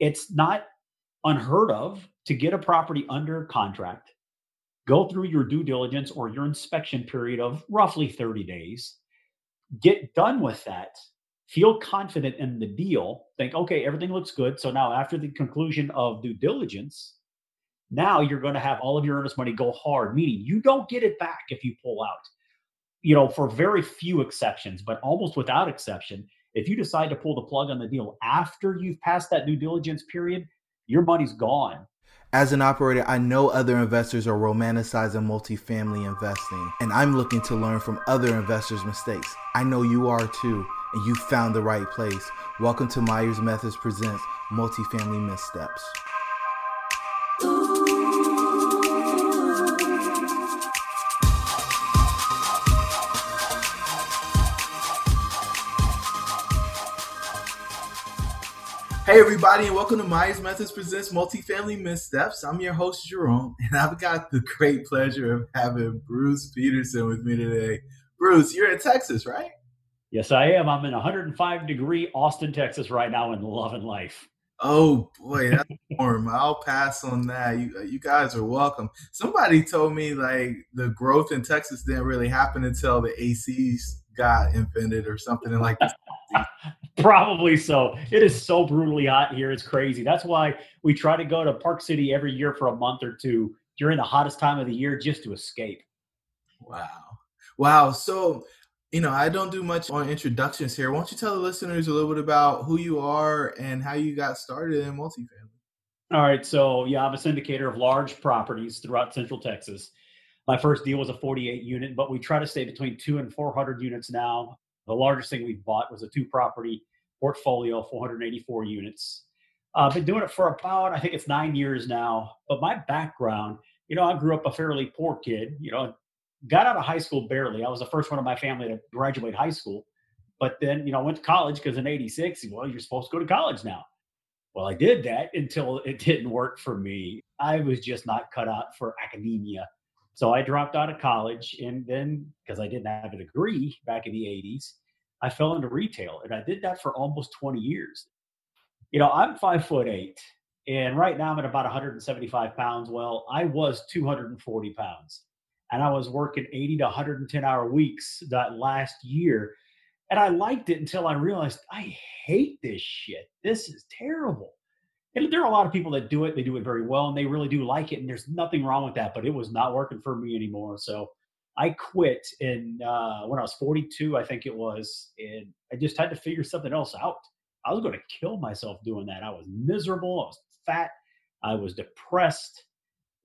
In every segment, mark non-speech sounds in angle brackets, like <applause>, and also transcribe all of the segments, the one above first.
it's not unheard of to get a property under contract, go through your due diligence or your inspection period of roughly 30 days, get done with that, feel confident in the deal, think, okay, everything looks good. So now, after the conclusion of due diligence, now you're going to have all of your earnest money go hard, meaning you don't get it back if you pull out. You know, for very few exceptions, but almost without exception, if you decide to pull the plug on the deal after you've passed that due diligence period, your money's gone. As an operator, I know other investors are romanticizing multifamily investing, and I'm looking to learn from other investors' mistakes. I know you are too, and you found the right place. Welcome to Myers Methods Presents Multifamily Missteps. Hey, everybody, and welcome to Myers Methods Presents Multifamily Missteps. I'm your host, Jerome, and I've got the great pleasure of having Bruce Peterson with me today. Bruce, you're in Texas, right? Yes, I am. I'm in 105 degree Austin, Texas right now in love and life. Oh boy, that's <laughs> warm. I'll pass on that. You uh, you guys are welcome. Somebody told me like the growth in Texas didn't really happen until the ACs got invented or something like this. <laughs> Probably so. It is so brutally hot here. It's crazy. That's why we try to go to Park City every year for a month or two during the hottest time of the year just to escape. Wow. Wow. So, you know, I don't do much on introductions here. Why don't you tell the listeners a little bit about who you are and how you got started in multifamily? All right. So, yeah, I'm a syndicator of large properties throughout Central Texas. My first deal was a 48 unit, but we try to stay between two and 400 units now. The largest thing we bought was a two property portfolio, 484 units. I've uh, been doing it for about, I think it's nine years now. But my background, you know, I grew up a fairly poor kid, you know, got out of high school barely. I was the first one in my family to graduate high school. But then, you know, I went to college because in 86, well, you're supposed to go to college now. Well, I did that until it <laughs> didn't work for me. I was just not cut out for academia. So I dropped out of college. And then, because I didn't have a degree back in the 80s, I fell into retail and I did that for almost 20 years. You know, I'm five foot eight and right now I'm at about 175 pounds. Well, I was 240 pounds and I was working 80 to 110 hour weeks that last year. And I liked it until I realized I hate this shit. This is terrible. And there are a lot of people that do it, they do it very well and they really do like it. And there's nothing wrong with that, but it was not working for me anymore. So I quit in uh, when I was 42, I think it was, and I just had to figure something else out. I was going to kill myself doing that. I was miserable. I was fat. I was depressed.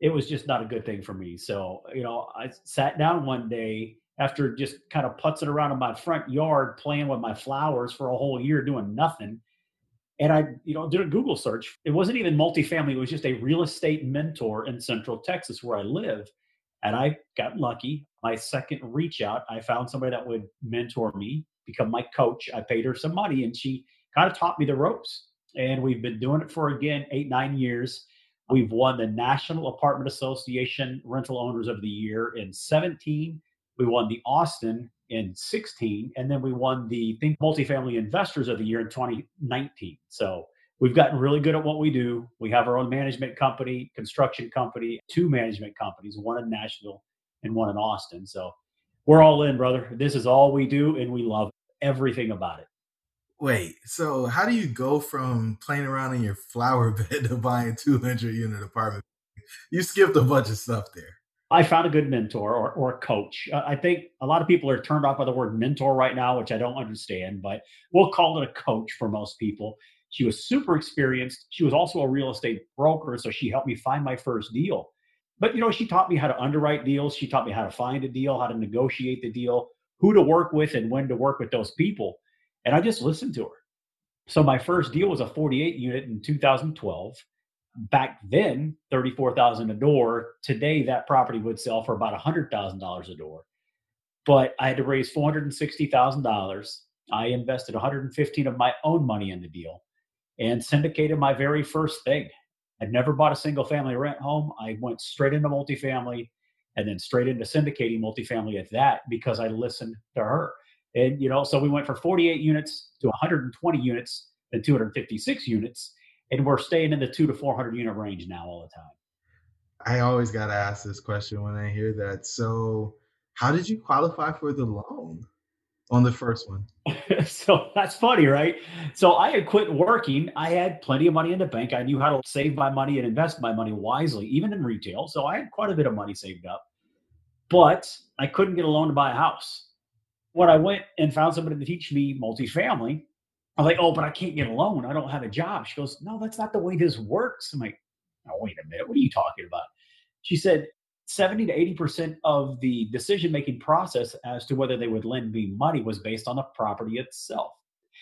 It was just not a good thing for me. So, you know, I sat down one day after just kind of putzing around in my front yard playing with my flowers for a whole year doing nothing. And I, you know, did a Google search. It wasn't even multifamily. It was just a real estate mentor in Central Texas where I live. And I got lucky. My second reach out, I found somebody that would mentor me, become my coach. I paid her some money and she kind of taught me the ropes. And we've been doing it for again eight, nine years. We've won the National Apartment Association Rental Owners of the Year in 17. We won the Austin in 16. And then we won the Think Multifamily Investors of the Year in 2019. So we've gotten really good at what we do. We have our own management company, construction company, two management companies, one in Nashville and one in Austin. So we're all in, brother. This is all we do, and we love everything about it. Wait, so how do you go from playing around in your flower <laughs> bed to buying 200 unit apartment? You skipped a bunch of stuff there. I found a good mentor or, or coach. Uh, I think a lot of people are turned off by the word mentor right now, which I don't understand, but we'll call it a coach for most people. She was super experienced. She was also a real estate broker, so she helped me find my first deal. But you know, she taught me how to underwrite deals. She taught me how to find a deal, how to negotiate the deal, who to work with, and when to work with those people. And I just listened to her. So my first deal was a 48 unit in 2012. Back then, 34,000 a door. Today, that property would sell for about $100,000 a door. But I had to raise $460,000. I invested 115 of my own money in the deal and syndicated my very first thing. I'd never bought a single family rent home. I went straight into multifamily and then straight into syndicating multifamily at that because I listened to her. And, you know, so we went from 48 units to 120 units, then 256 units. And we're staying in the two to 400 unit range now all the time. I always got to ask this question when I hear that. So, how did you qualify for the loan on the first one? <laughs> so that's funny, right? So I had quit working. I had plenty of money in the bank. I knew how to save my money and invest my money wisely, even in retail. So I had quite a bit of money saved up, but I couldn't get a loan to buy a house. When I went and found somebody to teach me multifamily, I was like, oh, but I can't get a loan. I don't have a job. She goes, no, that's not the way this works. I'm like, oh, wait a minute. What are you talking about? She said, 70 to 80% of the decision making process as to whether they would lend me money was based on the property itself.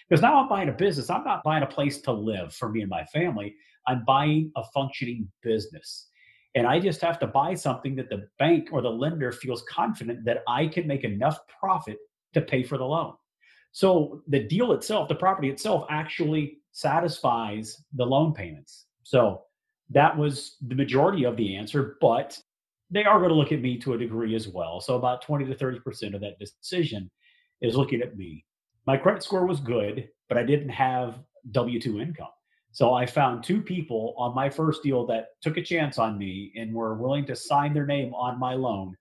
Because now I'm buying a business, I'm not buying a place to live for me and my family. I'm buying a functioning business. And I just have to buy something that the bank or the lender feels confident that I can make enough profit to pay for the loan. So the deal itself, the property itself, actually satisfies the loan payments. So that was the majority of the answer, but they are going to look at me to a degree as well. So about 20 to 30% of that decision is looking at me. My credit score was good, but I didn't have W 2 income. So I found two people on my first deal that took a chance on me and were willing to sign their name on my loan.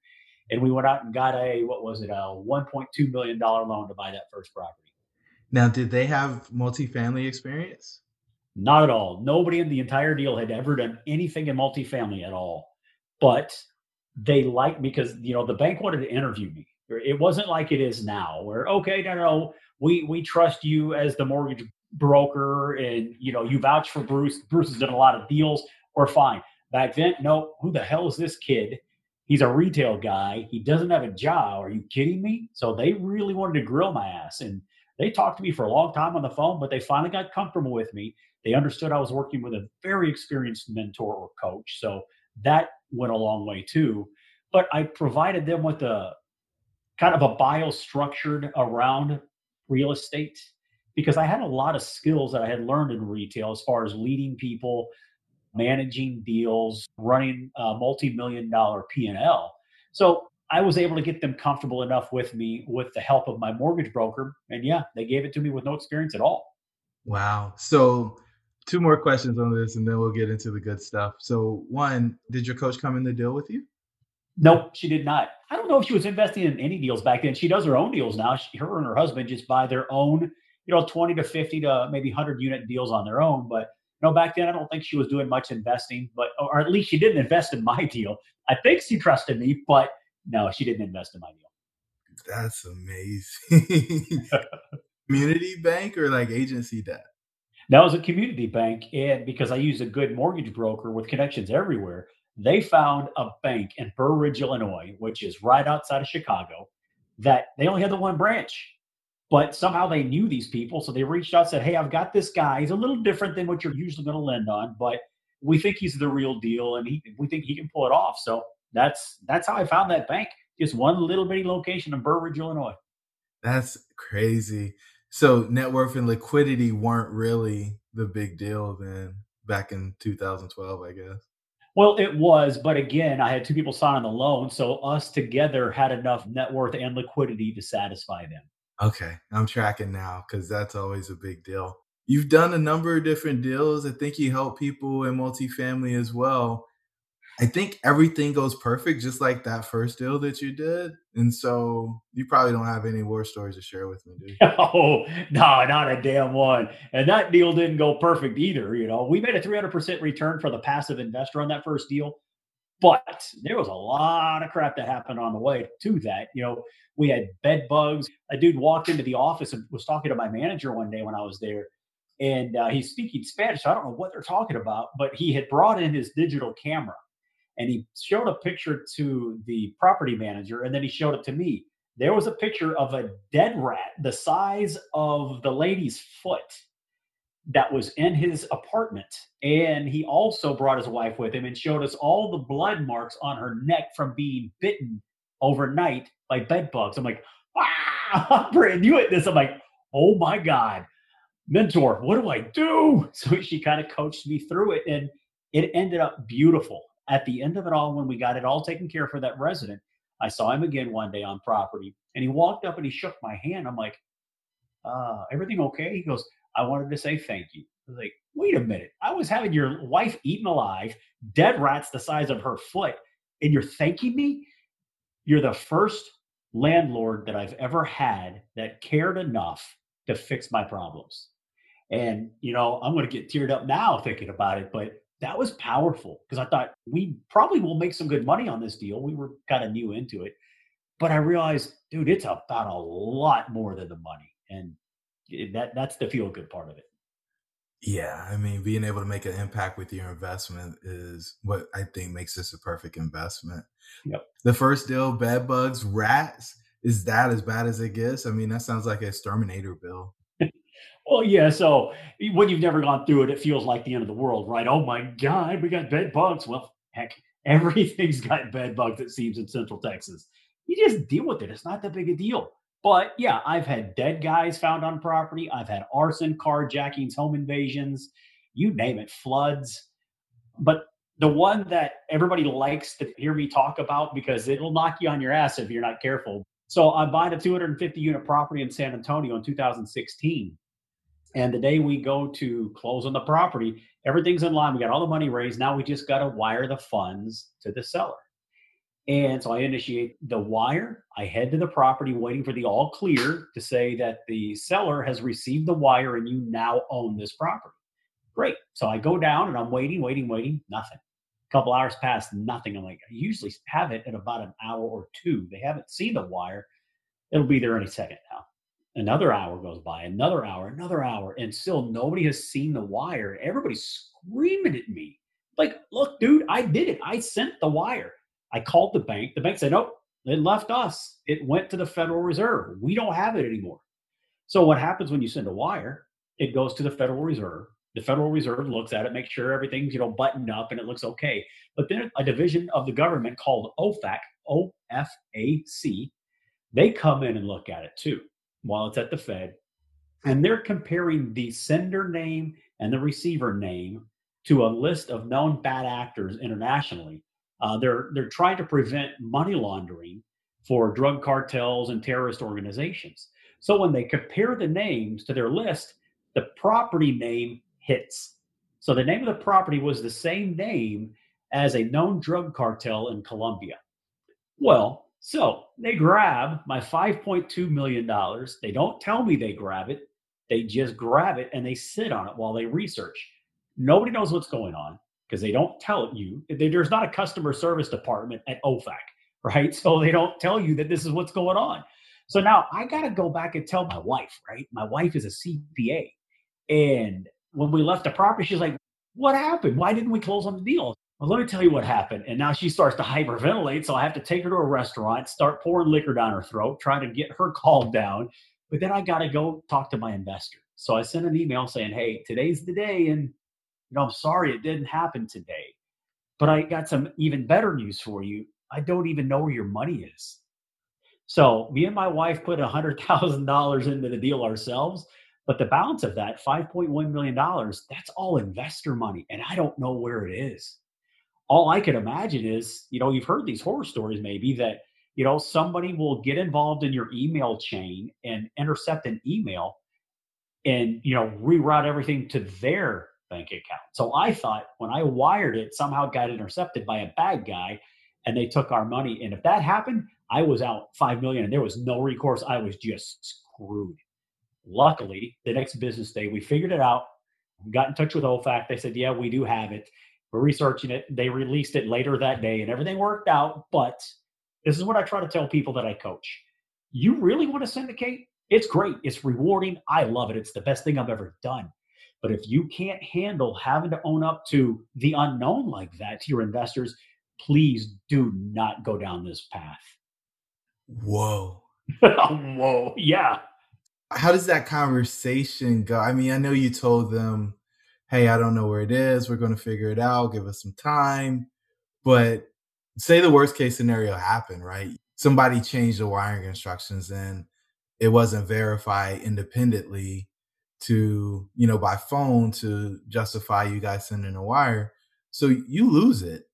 And we went out and got a, what was it, a $1.2 million loan to buy that first property. Now, did they have multifamily experience? Not at all. Nobody in the entire deal had ever done anything in multifamily at all. But they liked me because you know the bank wanted to interview me. It wasn't like it is now, where okay, no, no, we we trust you as the mortgage broker, and you know you vouch for Bruce. Bruce has done a lot of deals. We're fine. Back then, no, who the hell is this kid? He's a retail guy. He doesn't have a job. Are you kidding me? So they really wanted to grill my ass, and they talked to me for a long time on the phone. But they finally got comfortable with me. They understood I was working with a very experienced mentor or coach. So that went a long way too. But I provided them with a kind of a bio structured around real estate because I had a lot of skills that I had learned in retail as far as leading people, managing deals, running a multi-million dollar P&L. So I was able to get them comfortable enough with me with the help of my mortgage broker. And yeah, they gave it to me with no experience at all. Wow. So two more questions on this and then we'll get into the good stuff. So, one, did your coach come in the deal with you? Nope, she did not. I don't know if she was investing in any deals back then. She does her own deals now. She, her and her husband just buy their own, you know, 20 to 50 to maybe 100 unit deals on their own. But, know, back then, I don't think she was doing much investing, but, or at least she didn't invest in my deal. I think she trusted me, but no, she didn't invest in my deal. That's amazing. <laughs> Community bank or like agency debt? That was a community bank. And because I use a good mortgage broker with connections everywhere, they found a bank in Burr Ridge, Illinois, which is right outside of Chicago, that they only had the one branch. But somehow they knew these people. So they reached out and said, Hey, I've got this guy. He's a little different than what you're usually going to lend on, but we think he's the real deal and he, we think he can pull it off. So that's that's how I found that bank. Just one little bitty location in Burr Ridge, Illinois. That's crazy. So net worth and liquidity weren't really the big deal then back in 2012, I guess. Well, it was, but again, I had two people sign on the loan, so us together had enough net worth and liquidity to satisfy them. Okay, I'm tracking now because that's always a big deal. You've done a number of different deals. I think you help people in multifamily as well. I think everything goes perfect, just like that first deal that you did. And so you probably don't have any war stories to share with me, do? <laughs> Oh, no, not a damn one. And that deal didn't go perfect either. You know, we made a 300% return for the passive investor on that first deal. But there was a lot of crap that happened on the way to that. You know, we had bed bugs. A dude walked into the office and was talking to my manager one day when I was there. And uh, he's speaking Spanish. So I don't know what they're talking about, but he had brought in his digital camera and he showed a picture to the property manager and then he showed it to me there was a picture of a dead rat the size of the lady's foot that was in his apartment. And he also brought his wife with him and showed us all the blood marks on her neck from being bitten overnight by bed bugs. I'm like ah i'm brand new at this. I'm like oh my god. Mentor what do i do? <laughs> So she kind of coached me through it and it ended up beautiful. At the end of it all, when we got it all taken care of for that resident, I saw him again one day on property and he walked up and he shook my hand. I'm like, uh, everything okay? He goes, I wanted to say thank you. I was like, wait a minute. I was having your wife eaten alive, dead rats the size of her foot, and you're thanking me? You're the first landlord that I've ever had that cared enough to fix my problems. And, you know, I'm going to get teared up now thinking about it, but that was powerful because I thought we probably will make some good money on this deal. We were kind of new into it. But I realized, dude, it's about a lot more than the money. And that that's the feel good part of it. Yeah, I mean, being able to make an impact with your investment is what I think makes this a perfect investment. Yep. The first deal, bed bugs, rats, is that as bad as it gets? I mean, that sounds like a exterminator bill. <laughs> well, yeah. So when you've never gone through it, it feels like the end of the world, right? Oh my God, we got bed bugs. Well, heck, <laughs> everything's got bed bugs, it seems, in Central Texas. You just deal with it. It's not that big a deal. But yeah, I've had dead guys found on property. I've had arson, carjackings, home invasions, you name it, floods. But the one that everybody likes to hear me talk about because it'll knock you on your ass if you're not careful. So I'm buying a 250 unit property in San Antonio in 2016. And the day we go to close on the property, everything's in line. We got all the money raised. Now we just got to wire the funds to the seller. And so I initiate the wire. I head to the property waiting for the all clear to say that the seller has received the wire and you now own this property. Great. So I go down and I'm waiting, waiting, waiting, nothing. A couple hours pass, nothing. I'm like, I usually have it in about an hour or two. They haven't seen the wire. It'll be there any second now. Another hour goes by, another hour, another hour, and still nobody has seen the wire. Everybody's screaming at me. Like, look, dude, I did it. I sent the wire. I called the bank. The bank said, nope, it left us. It went to the Federal Reserve. We don't have it anymore. So what happens when you send a wire? It goes to the Federal Reserve. The Federal Reserve looks at it, makes sure everything's you know buttoned up and it looks okay. But then a division of the government called OFAC, O F A C, they come in and look at it too while it's at the Fed, and they're comparing the sender name and the receiver name to a list of known bad actors internationally uh, they're they're trying to prevent money laundering for drug cartels and terrorist organizations. So when they compare the names to their list, the property name hits. So the name of the property was the same name as a known drug cartel in Colombia. Well, so they grab my $5.2 million. They don't tell me they grab it. They just grab it and they sit on it while they research. Nobody knows what's going on because they don't tell you. There's not a customer service department at OFAC, right? <laughs> So they don't tell you that this is what's going on. So now I got to go back and tell my wife, right? My wife is a CPA. And when we left the property, she's like, What happened? Why didn't we close on the deal? Well, let me tell you what happened. And now she starts to hyperventilate. So I have to take her to a restaurant, start pouring liquor down her throat, trying to get her <laughs> calmed down. But then I got to go talk to my investor. So I sent an email saying, Hey, today's the day. And you know, I'm sorry it didn't happen today. But I got some even better news for you. I don't even know where your money is. So me and my wife put $100,000 into the deal ourselves. But the balance of that, $5.1 million, that's all investor money. And I don't know where it is. All I could imagine is, you know, you've heard these horror stories maybe that, you know, somebody will get involved in your email chain and intercept an email and, you know, reroute everything to their bank account. So I thought when I wired it, somehow got intercepted by a bad guy and they took our money. And if that happened, I was out five million and there was no recourse. I was just screwed. Luckily, the next business day, we figured it out. got in touch with OFAC. They said, Yeah, we do have it. We're researching it. They released it later that day and everything worked out. But this is what I try to tell people that I coach. You really want to syndicate? It's great. It's rewarding. I love it. It's the best thing I've ever done. But if you can't handle having to own up to the unknown like that to your investors, please do not go down this path. Whoa. <laughs> Whoa. Yeah. How does that conversation go? I mean, I know you told them, hey, I don't know where it is. We're going to figure it out. Give us some time. But say the worst case scenario happened, right? Somebody changed the wiring instructions and it wasn't verified independently to, you know, by phone to justify you guys sending a wire. So you lose it.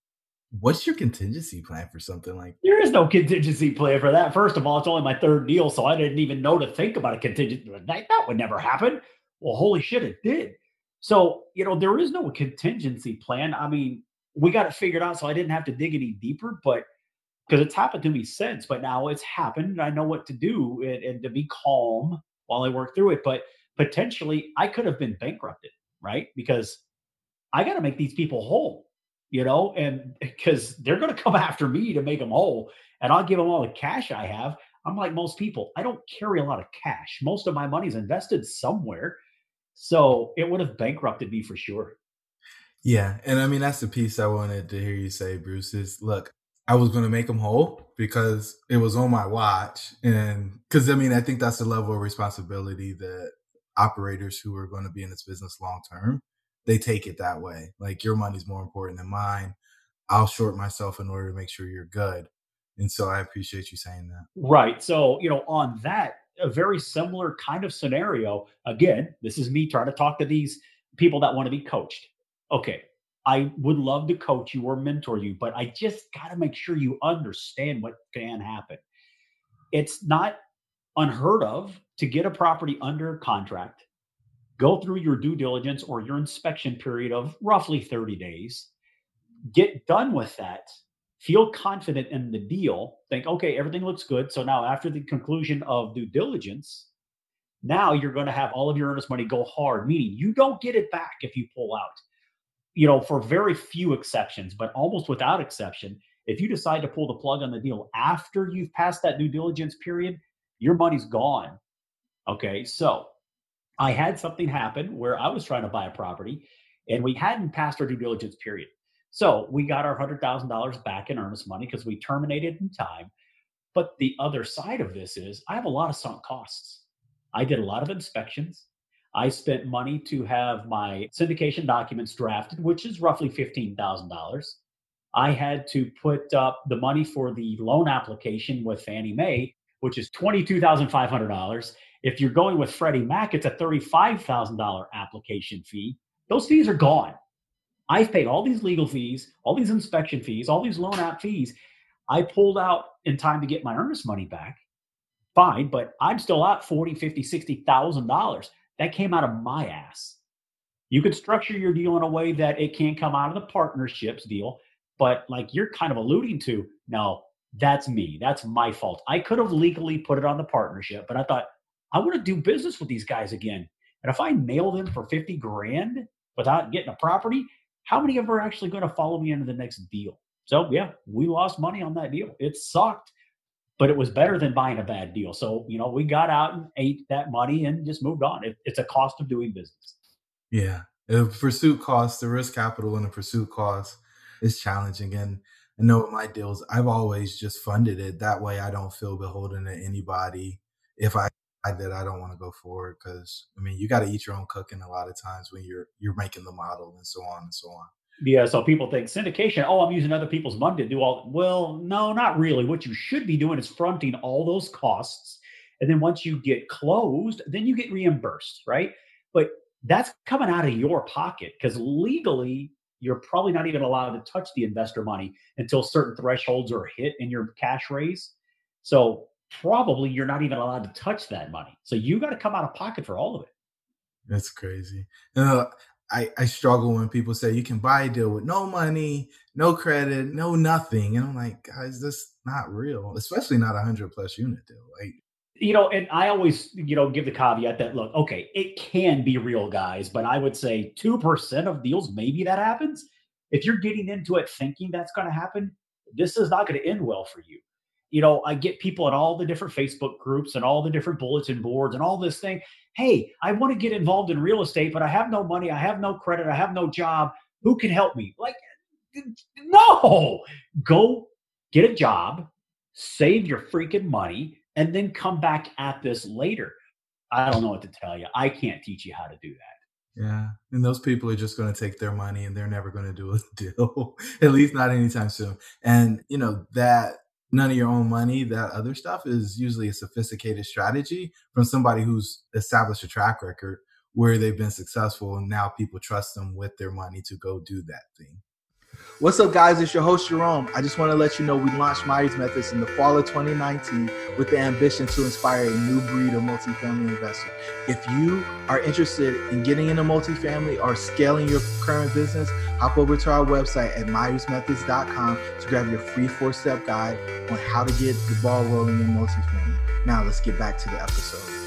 What's your contingency plan for something like that? There is no contingency plan for that. First of all, it's only my third deal, so I didn't even know to think about a contingency. That, would never happen. Well, holy shit, it did. So, you know, there is no contingency plan. I mean, we got it figured out so I didn't have to dig any deeper, but because it's happened to me since, but now it's happened. and I know what to do and, and to be calm while I work through it. But potentially I could have been bankrupted, right? Because I got to make these people whole, you know, and <laughs> because they're going to come <laughs> after me to make them whole, and I'll give them all the cash I have. I'm like most people, I don't carry a lot of cash. Most of my money is invested somewhere. So it would have bankrupted me for sure. Yeah. And I mean, that's the piece I wanted to hear you say, Bruce is look, I was going to make them whole because it was on my watch. And because I mean, I think that's the level of responsibility that operators who are going to be in this business long term, they take it that way. Like your money's more important than mine. I'll short myself in order to make sure you're good. And so I appreciate you saying that. Right. So, you know, on that, a very similar kind of scenario. Again, this is me trying to talk to these people that want to be coached. Okay, I would love to coach you or mentor you, but I just got to make sure you understand what can happen. It's not unheard of to get a property under contract, go through your due diligence or your inspection period of roughly 30 days, get done with that, feel confident in the deal, think, okay, everything looks good. So now, after the conclusion of due diligence, now you're going to have all of your earnest money go hard, meaning you don't get it back if you pull out. You know, for very few exceptions, but almost without exception, if you decide to pull the plug on the deal after you've passed that due diligence period, your money's gone. Okay. So I had something happen where I was trying to buy a property and we hadn't passed our due diligence period. So we got our $100,000 back in earnest money because we terminated in time. But the other side of this is I have a lot of sunk costs. I did a lot of inspections. I spent money to have my syndication documents drafted, which is roughly $15,000. I had to put up the money for the loan application with Fannie Mae, which is $22,500. If you're going with Freddie Mac, it's a $35,000 application fee. Those fees are gone. I've paid all these legal fees, all these inspection fees, all these loan app fees. I pulled out in time to get my earnest money back. Fine, but I'm still out 40, 50, 60,000 dollars. That came out of my ass. You could structure your deal in a way that it can't come out of the partnerships deal, but like you're kind of alluding to, no, that's me. That's my fault. I could have legally put it on the partnership, but I thought I want to do business with these guys again. And if I nail them for 50 grand without getting a property, how many of them are actually going to follow me into the next deal? So yeah, we lost money on that deal. It sucked, but it was better than buying a bad deal. So you know, we got out and ate that money and just moved on. It, it's a cost of doing business. Yeah, the pursuit cost, the risk capital, and the pursuit cost is challenging. And I know my deals, I've always just funded it that way. I don't feel beholden to anybody. If I I that I don't want to go forward because I mean you got to eat your own cooking a lot of times when you're you're making the model and so on and so on. Yeah, so people think syndication. Oh, I'm using other people's money to do all. Well, no, not really. What you should be doing is fronting all those costs, and then once you get closed, then you get reimbursed, right? But that's coming out of your pocket because legally you're probably not even allowed to touch the investor money until certain thresholds are hit in your cash raise. So probably you're not even allowed to touch that money. So you got to come out of pocket for all of it. That's crazy. Know, uh, I, I struggle when people say you can buy a deal with no money, no credit, no nothing. And I'm like, guys, that's not real, especially not a hundred plus unit deal. Like, you know, and I always, you know, give the caveat that look, okay, it can be real, guys, but I would say 2% of deals, maybe that happens. If you're getting into it thinking that's going to happen, this is not going to end well for you you know, I get people in all the different Facebook groups and all the different bulletin boards and all this thing. Hey, I want to get involved in real estate, but I have no money, I have no credit, I have no job. Who can help me? Like, no, go get a job, save your freaking money, and then come back at this later. I don't know what to tell you. I can't teach you how to do that. Yeah. And those people are just going to take their money and they're never going to do a <laughs> deal, at least not anytime soon. And, you know, that none of your own money, that other stuff is usually a sophisticated strategy from somebody who's established a track record where they've been successful and now people trust them with their money to go do that thing. What's up, guys? It's your host, Jerome. I just want to let you know we launched Myers Methods in the fall of 2019 with the ambition to inspire a new breed of multifamily investor. If you are interested in getting into multifamily or scaling your current business, hop over to our website at myersmethods.com to grab your free four step guide on how to get the ball rolling in multifamily. Now, let's get back to the episode.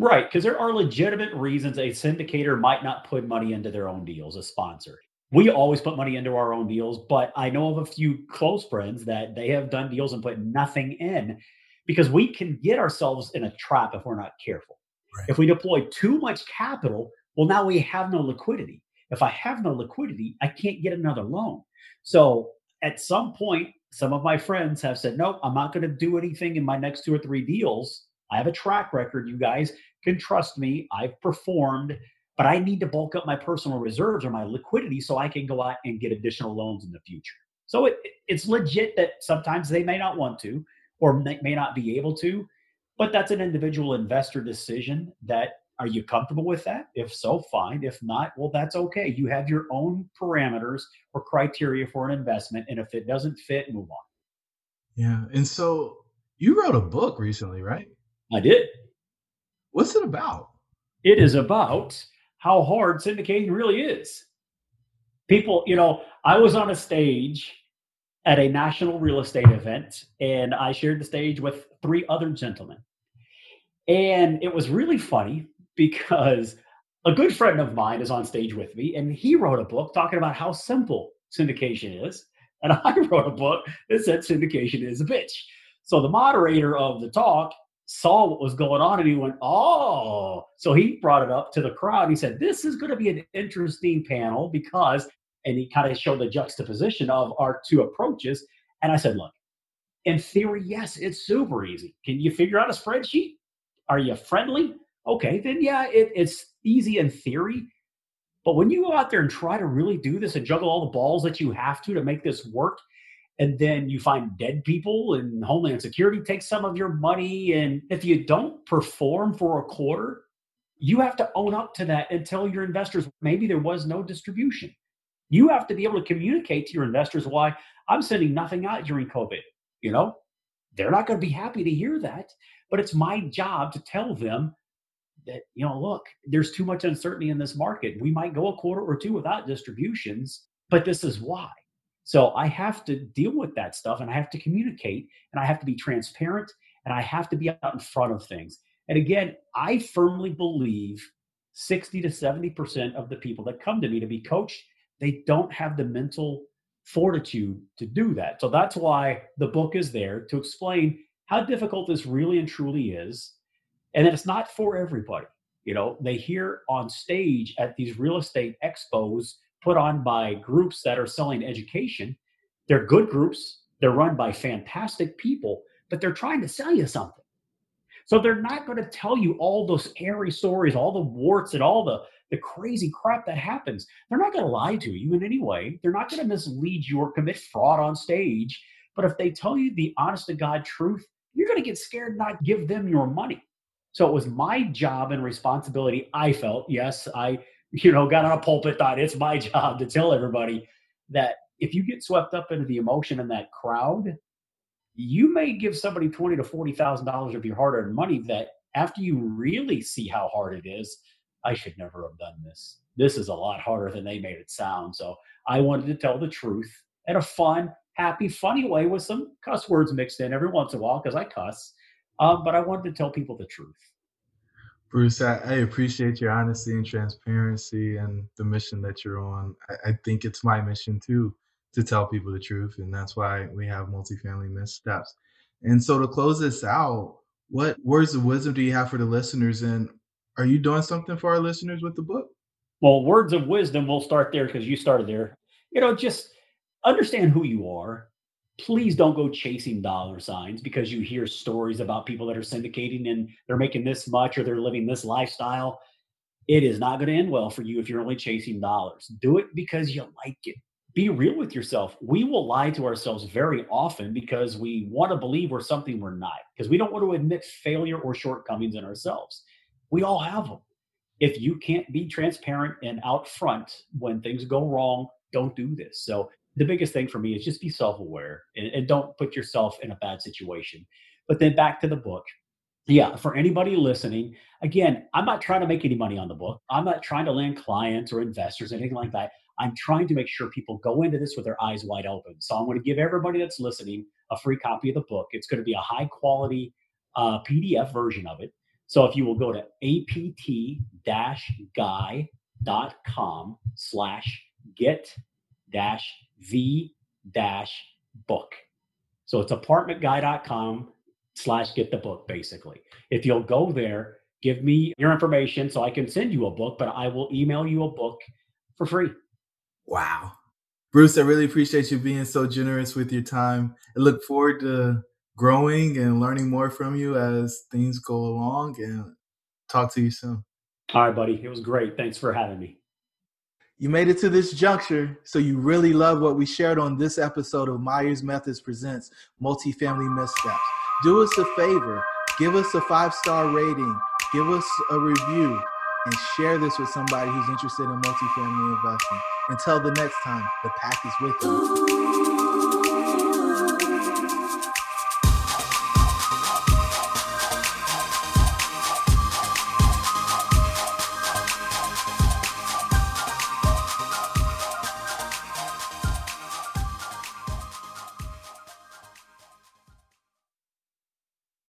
Right, because there are legitimate reasons a syndicator might not put money into their own deals, a sponsor. We always put money into our own deals, but I know of a few close friends that they have done deals and put nothing in because we can get ourselves in a trap if we're not careful. Right. If we deploy too much capital, well, now we have no liquidity. If I have no liquidity, I can't get another loan. So at some point, some of my friends have said, nope, I'm not going to do anything in my next two or three deals I have a track record. You guys can trust me. I've performed, but I need to bulk up my personal reserves or my liquidity so I can go out and get additional loans in the future. So it, it's legit that sometimes they may not want to or may not be able to, but that's an individual investor decision that are you comfortable with that? If so, fine. If not, well, that's okay. You have your own parameters or criteria for an investment. And if it doesn't fit, move on. Yeah. And so you wrote a book recently, right? I did. What's it about? It is about how hard syndicating really is. People, you know, I was on a stage at a national real estate event and I shared the stage with three other gentlemen. And it was really funny because a good friend of mine is on stage with me and he wrote a book talking about how simple syndication is. And <laughs> I wrote a book that said syndication is a bitch. So the moderator of the talk saw what was going on and he went, Oh, so he brought it up to the crowd. He said, This is going to be an interesting panel because, and he kind of showed the juxtaposition of our two approaches. And I said, Look, in theory, yes, it's super easy. Can you figure out a spreadsheet? Are you friendly? Okay, then yeah, it, it's easy in theory. But when you go out there and try to really do this and juggle all the balls that you have to to make this work, and then you find dead people and homeland security takes some of your money. And if you don't perform for a quarter you have to own up to that and tell your investors maybe there was no distribution. You have to be able to communicate to your investors why i'm sending nothing out during covid. You know they're not going to be happy to hear that but it's my job to tell them that you know look there's too much uncertainty in this market. We might go a quarter or two without distributions but this is why so I have to deal with that stuff and I have to communicate and I have to be transparent and I have to be out in front of things. And again, I firmly believe 60 to 70% of the people that come to me to be coached, they don't have the mental fortitude to do that. So that's why the book is there to explain how difficult this really and truly is and that it's not for everybody. You know, they hear on stage at these real estate expos put on by groups that are selling education. They're good groups, they're run by fantastic people, but they're trying to sell you something. So they're not going to tell you all those airy stories, all the warts and all the, the crazy crap that happens. They're not going to lie to you in any way. They're not going to mislead you or commit fraud on stage. But if they tell you the honest to God truth, you're going to get scared not give them your money. So it was my job and responsibility. I felt, yes, I <laughs> you know, got on a pulpit thought it's my job to tell everybody that if you get swept up into the emotion in that crowd, you may give somebody twenty to forty thousand dollars of your hard-earned money that after you really see how hard it is, I should never have done this. This is a lot harder than they made it sound. So I wanted to tell the truth in a fun, happy, funny way with some cuss words mixed in every once in a while because I cuss. Um, but I wanted to tell people the truth. Bruce, I, I, appreciate your honesty and transparency and the mission that you're on. I, I, think it's my mission too to tell people the truth, and that's why we have multifamily missteps. And so to close this out, what words of wisdom do you have for the listeners? And are you doing something for our listeners with the book? Well, words of wisdom, we'll start there because you started there. You know, just understand who you are please don't go chasing dollar signs because you hear stories about people that are syndicating and they're making this much or they're living this lifestyle. It is not going to end well for you if you're only chasing dollars. Do it because you like it. Be real with yourself. We will lie to ourselves very often because we want to believe we're something we're not, because we don't want to admit failure or shortcomings in ourselves. We all have them. if you can't be transparent and out front when things go wrong, don't do this. So the biggest thing for me is just be self-aware and, and don't put yourself in a bad situation. But then back to the book. Yeah, for anybody listening, again, I'm not trying to make any money on the book. I'm not trying to land clients or investors, or anything like that. I'm trying to make sure people go into this with their eyes wide open. So I'm going to give everybody that's listening a free copy of the book. It's going to be a high quality uh, PDF version of it. So if you will go to apt-guy.com slash get dash v dash book. So it's apartmentguy.com slash get the book basically. If you'll go there, give me your information so I can send you a book, but I will email you a book for free. Wow. Bruce, I really appreciate you being so generous with your time. I look forward to growing and learning more from you as things go along and talk to you soon. All right, buddy. It was great. Thanks for having me. You made it to this juncture, so you really love what we shared on this episode of Myers Methods Presents Multifamily Missteps. Do us a favor, give us a five star rating, give us a review, and share this with somebody who's interested in multifamily investing. Until the next time, the pack is with you.